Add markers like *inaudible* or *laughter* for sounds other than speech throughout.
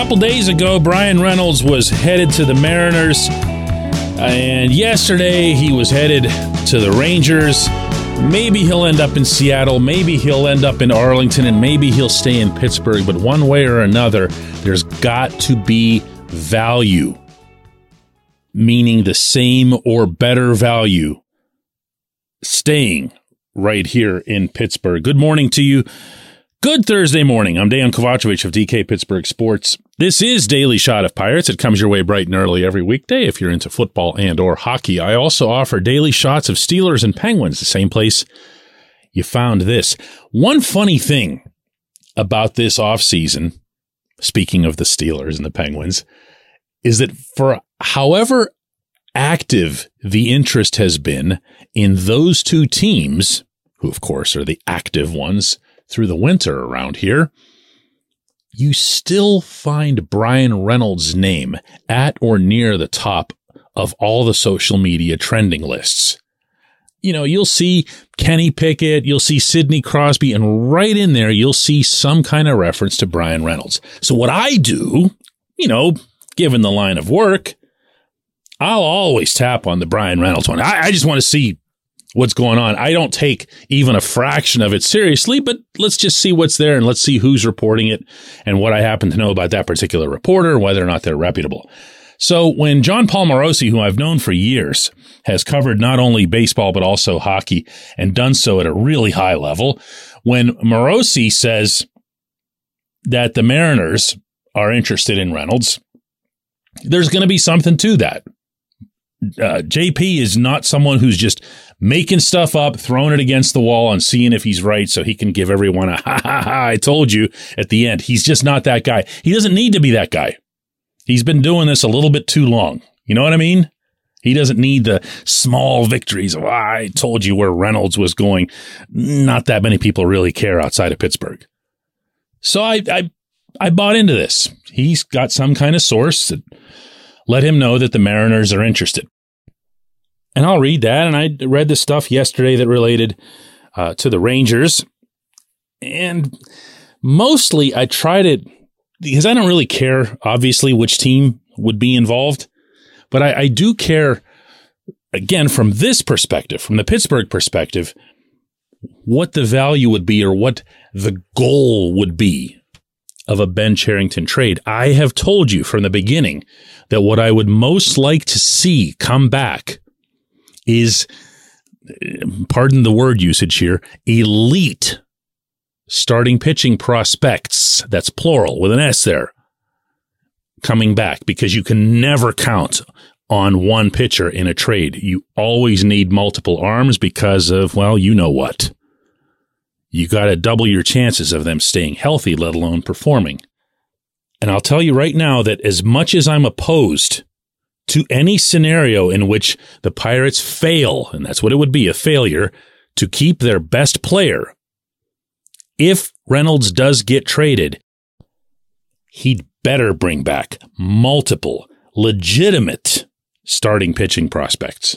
Couple days ago, Bryan Reynolds was headed to the Mariners, and yesterday he was headed to the Rangers. Maybe he'll end up in Seattle, maybe he'll end up in Arlington, and maybe he'll stay in Pittsburgh. But one way or another, there's got to be value, meaning the same or better value, staying right here in Pittsburgh. Good morning to you. Good Thursday morning. I'm Dan Kovacevic of DK Pittsburgh Sports. This is Daily Shot of Pirates. It comes your way bright and early every weekday if you're into football and or hockey. I also offer daily shots of Steelers and Penguins, the same place you found this. One funny thing about this offseason, speaking of the Steelers and the Penguins, is that for however active the interest has been in those two teams, who of course are the active ones, through the winter around here, you still find Bryan Reynolds' name at or near the top of all the social media trending lists. You know, you'll see Kenny Pickett, you'll see Sidney Crosby, and right in there, you'll see some kind of reference to Bryan Reynolds. So what I do, you know, given the line of work, I'll always tap on the Bryan Reynolds one. I, I just want to see what's going on. I don't take even a fraction of it seriously, but let's just see what's there and let's see who's reporting it and what I happen to know about that particular reporter, whether or not they're reputable. So when Jon Paul Morosi, who I've known for years, has covered not only baseball but also hockey and done so at a really high level, when Morosi says that the Mariners are interested in Reynolds, there's going to be something to that. Uh, JP is not someone who's just making stuff up, throwing it against the wall and seeing if he's right so he can give everyone a *laughs* ha ha ha, I told you at the end. He's just not that guy. He doesn't need to be that guy. He's been doing this a little bit too long. You know what I mean? He doesn't need the small victories of, ah, I told you where Reynolds was going. Not that many people really care outside of Pittsburgh. So I, I, I bought into this. He's got some kind of source that let him know that the Mariners are interested. And I'll read that. And I read the stuff yesterday that related uh, to the Rangers. And mostly I tried it because I don't really care, obviously, which team would be involved. But I, I do care, again, from this perspective, from the Pittsburgh perspective, what the value would be or what the goal would be of a Ben Cherington trade. I have told you from the beginning that what I would most like to see come back is, pardon the word usage here, elite starting pitching prospects. That's plural with an S there coming back because you can never count on one pitcher in a trade. You always need multiple arms because of, well, you know what. You got to double your chances of them staying healthy, let alone performing. And I'll tell you right now that as much as I'm opposed to any scenario in which the Pirates fail, and that's what it would be a failure, to keep their best player, if Reynolds does get traded, he'd better bring back multiple legitimate starting pitching prospects.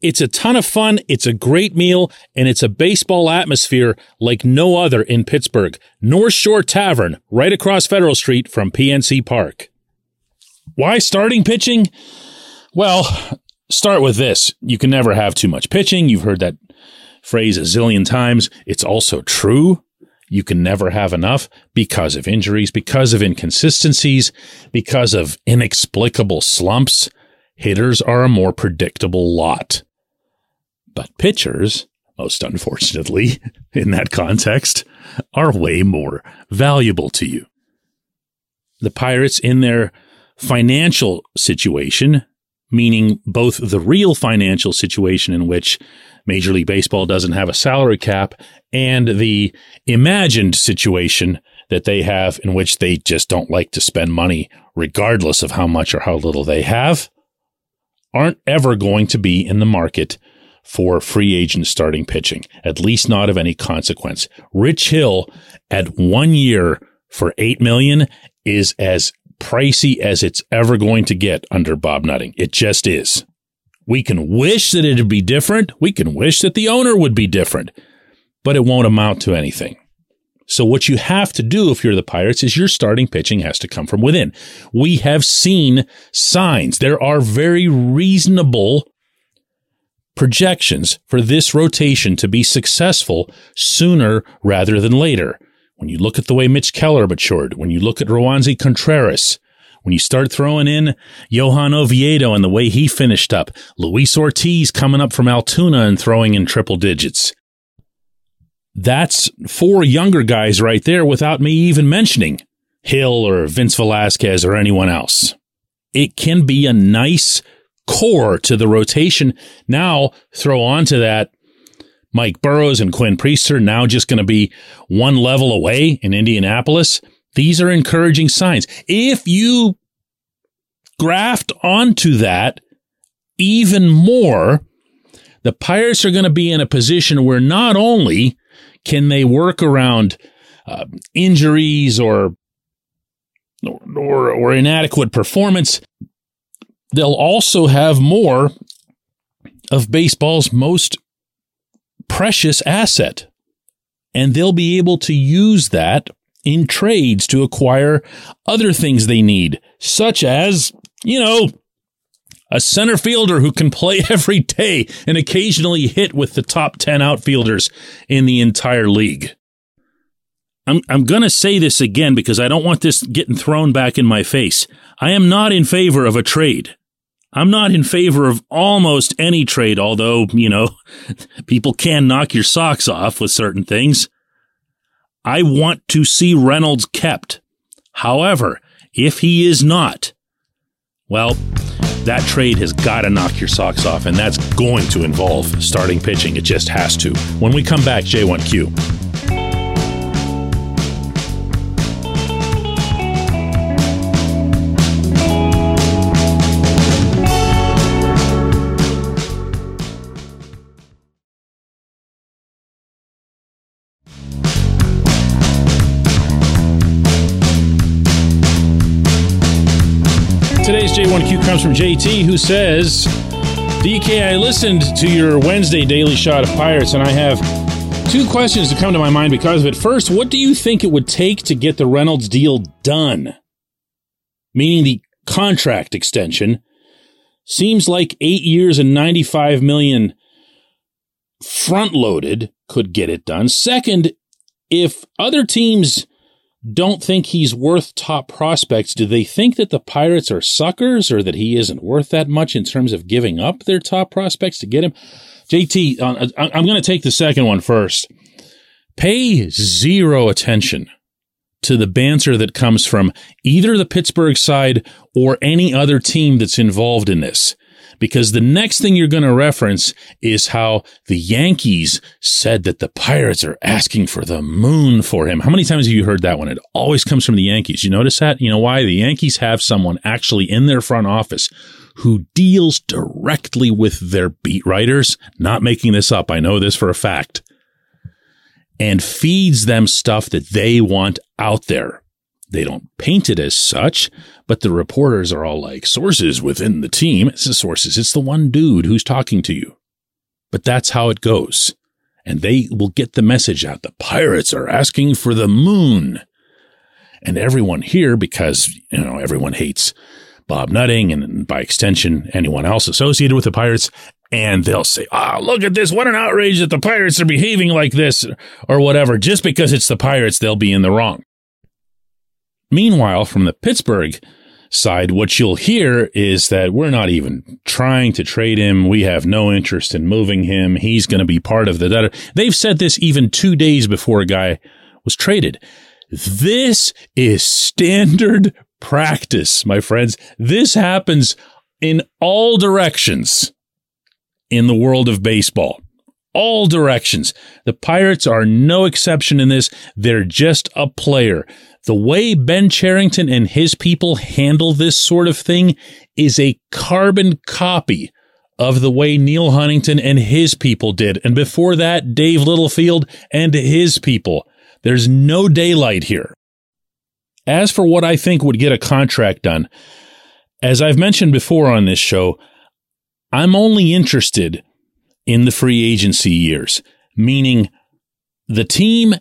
It's a ton of fun. It's a great meal and it's a baseball atmosphere like no other in Pittsburgh. North Shore Tavern, right across Federal Street from PNC Park. Why starting pitching? Well, start with this. You can never have too much pitching. You've heard that phrase a zillion times. It's also true. You can never have enough because of injuries, because of inconsistencies, because of inexplicable slumps. Hitters are a more predictable lot. But pitchers, most unfortunately, *laughs* in that context, are way more valuable to you. The Pirates, in their financial situation, meaning both the real financial situation in which Major League Baseball doesn't have a salary cap and the imagined situation that they have in which they just don't like to spend money regardless of how much or how little they have aren't ever going to be in the market for free agents starting pitching, at least not of any consequence. Rich Hill at one year for 8 million is as pricey as it's ever going to get under Bob Nutting. It just is. We can wish that it'd be different. We can wish that the owner would be different, but it won't amount to anything. So what you have to do if you're the Pirates is your starting pitching has to come from within. We have seen signs. There are very reasonable projections for this rotation to be successful sooner rather than later. When you look at the way Mitch Keller matured, when you look at Roansy Contreras, when you start throwing in Johan Oviedo and the way he finished up, Luis Ortiz coming up from Altoona and throwing in triple digits. That's four younger guys right there without me even mentioning Hill or Vince Velasquez or anyone else. It can be a nice core to the rotation. Now throw onto that Mike Burrows and Quinn Priester now just going to be one level away in Indianapolis. These are encouraging signs. If you graft onto that even more, the Pirates are going to be in a position where not only can they work around uh, injuries or, or or inadequate performance, they'll also have more of baseball's most precious asset. And they'll be able to use that in trades to acquire other things they need, such as, you know, a center fielder who can play *laughs* every day and occasionally hit with the top 10 outfielders in the entire league. I'm, I'm going to say this again because I don't want this getting thrown back in my face. I am not in favor of a trade. I'm not in favor of almost any trade, although, you know, *laughs* people can knock your socks off with certain things. I want to see Reynolds kept. However, if he is not, well, that trade has got to knock your socks off, and that's going to involve starting pitching. It just has to. When we come back, J1Q. J1Q comes from JT, who says, DK, I listened to your Wednesday daily shot of Pirates, and I have two questions to come to my mind because of it. First, what do you think it would take to get the Reynolds deal done? Meaning the contract extension. Seems like eight years and 95 million front loaded could get it done. Second, if other teams don't think he's worth top prospects, do they think that the Pirates are suckers or that he isn't worth that much in terms of giving up their top prospects to get him? JT, uh, I'm going to take the second one first. Pay zero attention to the banter that comes from either the Pittsburgh side or any other team that's involved in this because the next thing you're going to reference is how the Yankees said that the Pirates are asking for the moon for him. How many times have you heard that one? It always comes from the Yankees. You notice that? You know why? The Yankees have someone actually in their front office who deals directly with their beat writers. Not making this up. I know this for a fact. And feeds them stuff that they want out there. They don't paint it as such, but the reporters are all like, sources within the team. It's the sources. It's the one dude who's talking to you. But that's how it goes. And they will get the message out. The pirates are asking for the moon. And everyone here, because, you know, everyone hates Bob Nutting and by extension, anyone else associated with the Pirates, and they'll say, "Ah, oh, look at this! What an outrage that the Pirates are behaving like this, or whatever." Just because it's the Pirates, they'll be in the wrong. Meanwhile, from the Pittsburgh side, what you'll hear is that we're not even trying to trade him. We have no interest in moving him. He's going to be part of the data. They've said this even two days before a guy was traded. This is standard practice, my friends. This happens in all directions in the world of baseball. All directions. The Pirates are no exception in this. They're just a player. The way Ben Cherington and his people handle this sort of thing is a carbon copy of the way Neil Huntington and his people did. And before that, Dave Littlefield and his people. There's no daylight here. As for what I think would get a contract done, as I've mentioned before on this show, I'm only interested in the free agency years, meaning the team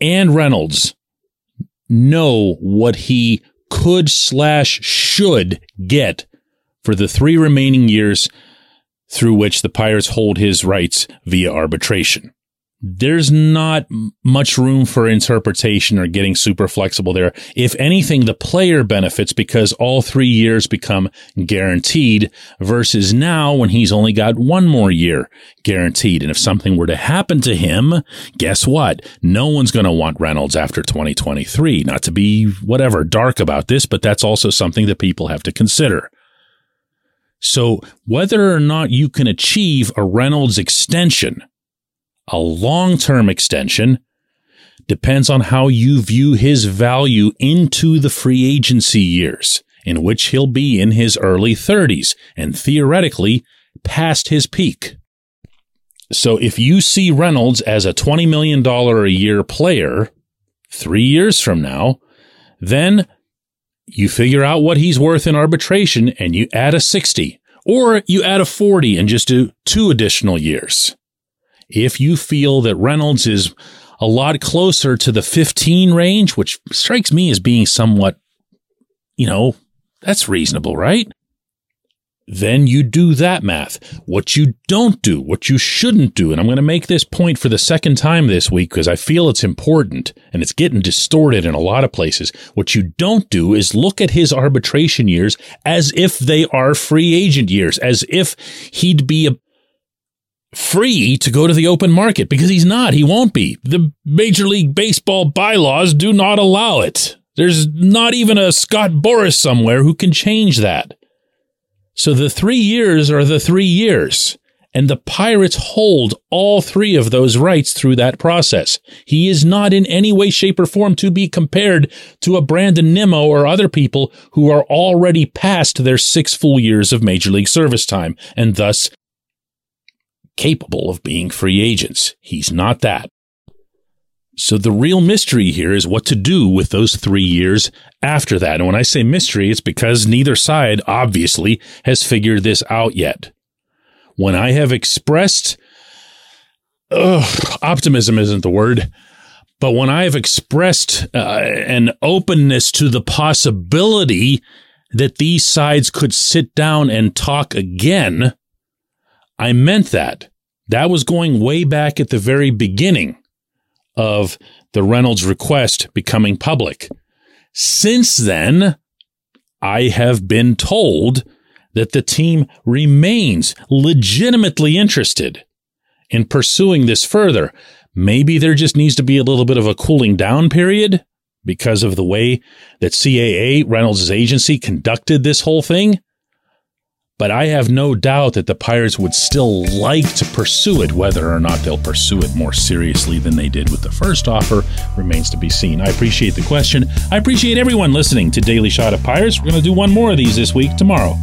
and Reynolds know what he could slash should get for the three remaining years through which the Pirates hold his rights via arbitration there's not much room for interpretation or getting super flexible there. If anything, the player benefits because all three years become guaranteed versus now when he's only got one more year guaranteed. And if something were to happen to him, guess what? No one's going to want Reynolds after 2023. Not to be whatever dark about this, but that's also something that people have to consider. So whether or not you can achieve a Reynolds extension, a long term extension depends on how you view his value into the free agency years, in which he'll be in his early 30s and theoretically past his peak. So if you see Reynolds as a $20 million a year player three years from now, then you figure out what he's worth in arbitration and you add a 60 or you add a 40 and just do two additional years. If you feel that Reynolds is a lot closer to the 15 range, which strikes me as being somewhat, you know, that's reasonable, right? Then you do that math. What you don't do, what you shouldn't do, and I'm going to make this point for the second time this week because I feel it's important and it's getting distorted in a lot of places. What you don't do is look at his arbitration years as if they are free agent years, as if he'd be a free to go to the open market because he's not. He won't be. The Major League Baseball bylaws do not allow it. There's not even a Scott Boras somewhere who can change that. So the three years are the three years. And the Pirates hold all three of those rights through that process. He is not in any way, shape, or form to be compared to a Brandon Nimmo or other people who are already past their six full years of Major League service time and thus capable of being free agents. He's not that. So the real mystery here is what to do with those three years after that. And when I say mystery, it's because neither side obviously has figured this out yet. When I have expressed, ugh, optimism isn't the word, but when I have expressed uh, an openness to the possibility that these sides could sit down and talk again, I meant that. That was going way back at the very beginning of the Reynolds request becoming public. Since then, I have been told that the team remains legitimately interested in pursuing this further. Maybe there just needs to be a little bit of a cooling down period because of the way that CAA, Reynolds' agency, conducted this whole thing. But I have no doubt that the Pirates would still like to pursue it. Whether or not they'll pursue it more seriously than they did with the first offer remains to be seen. I appreciate the question. I appreciate everyone listening to Daily Shot of Pirates. We're going to do one more of these this week tomorrow.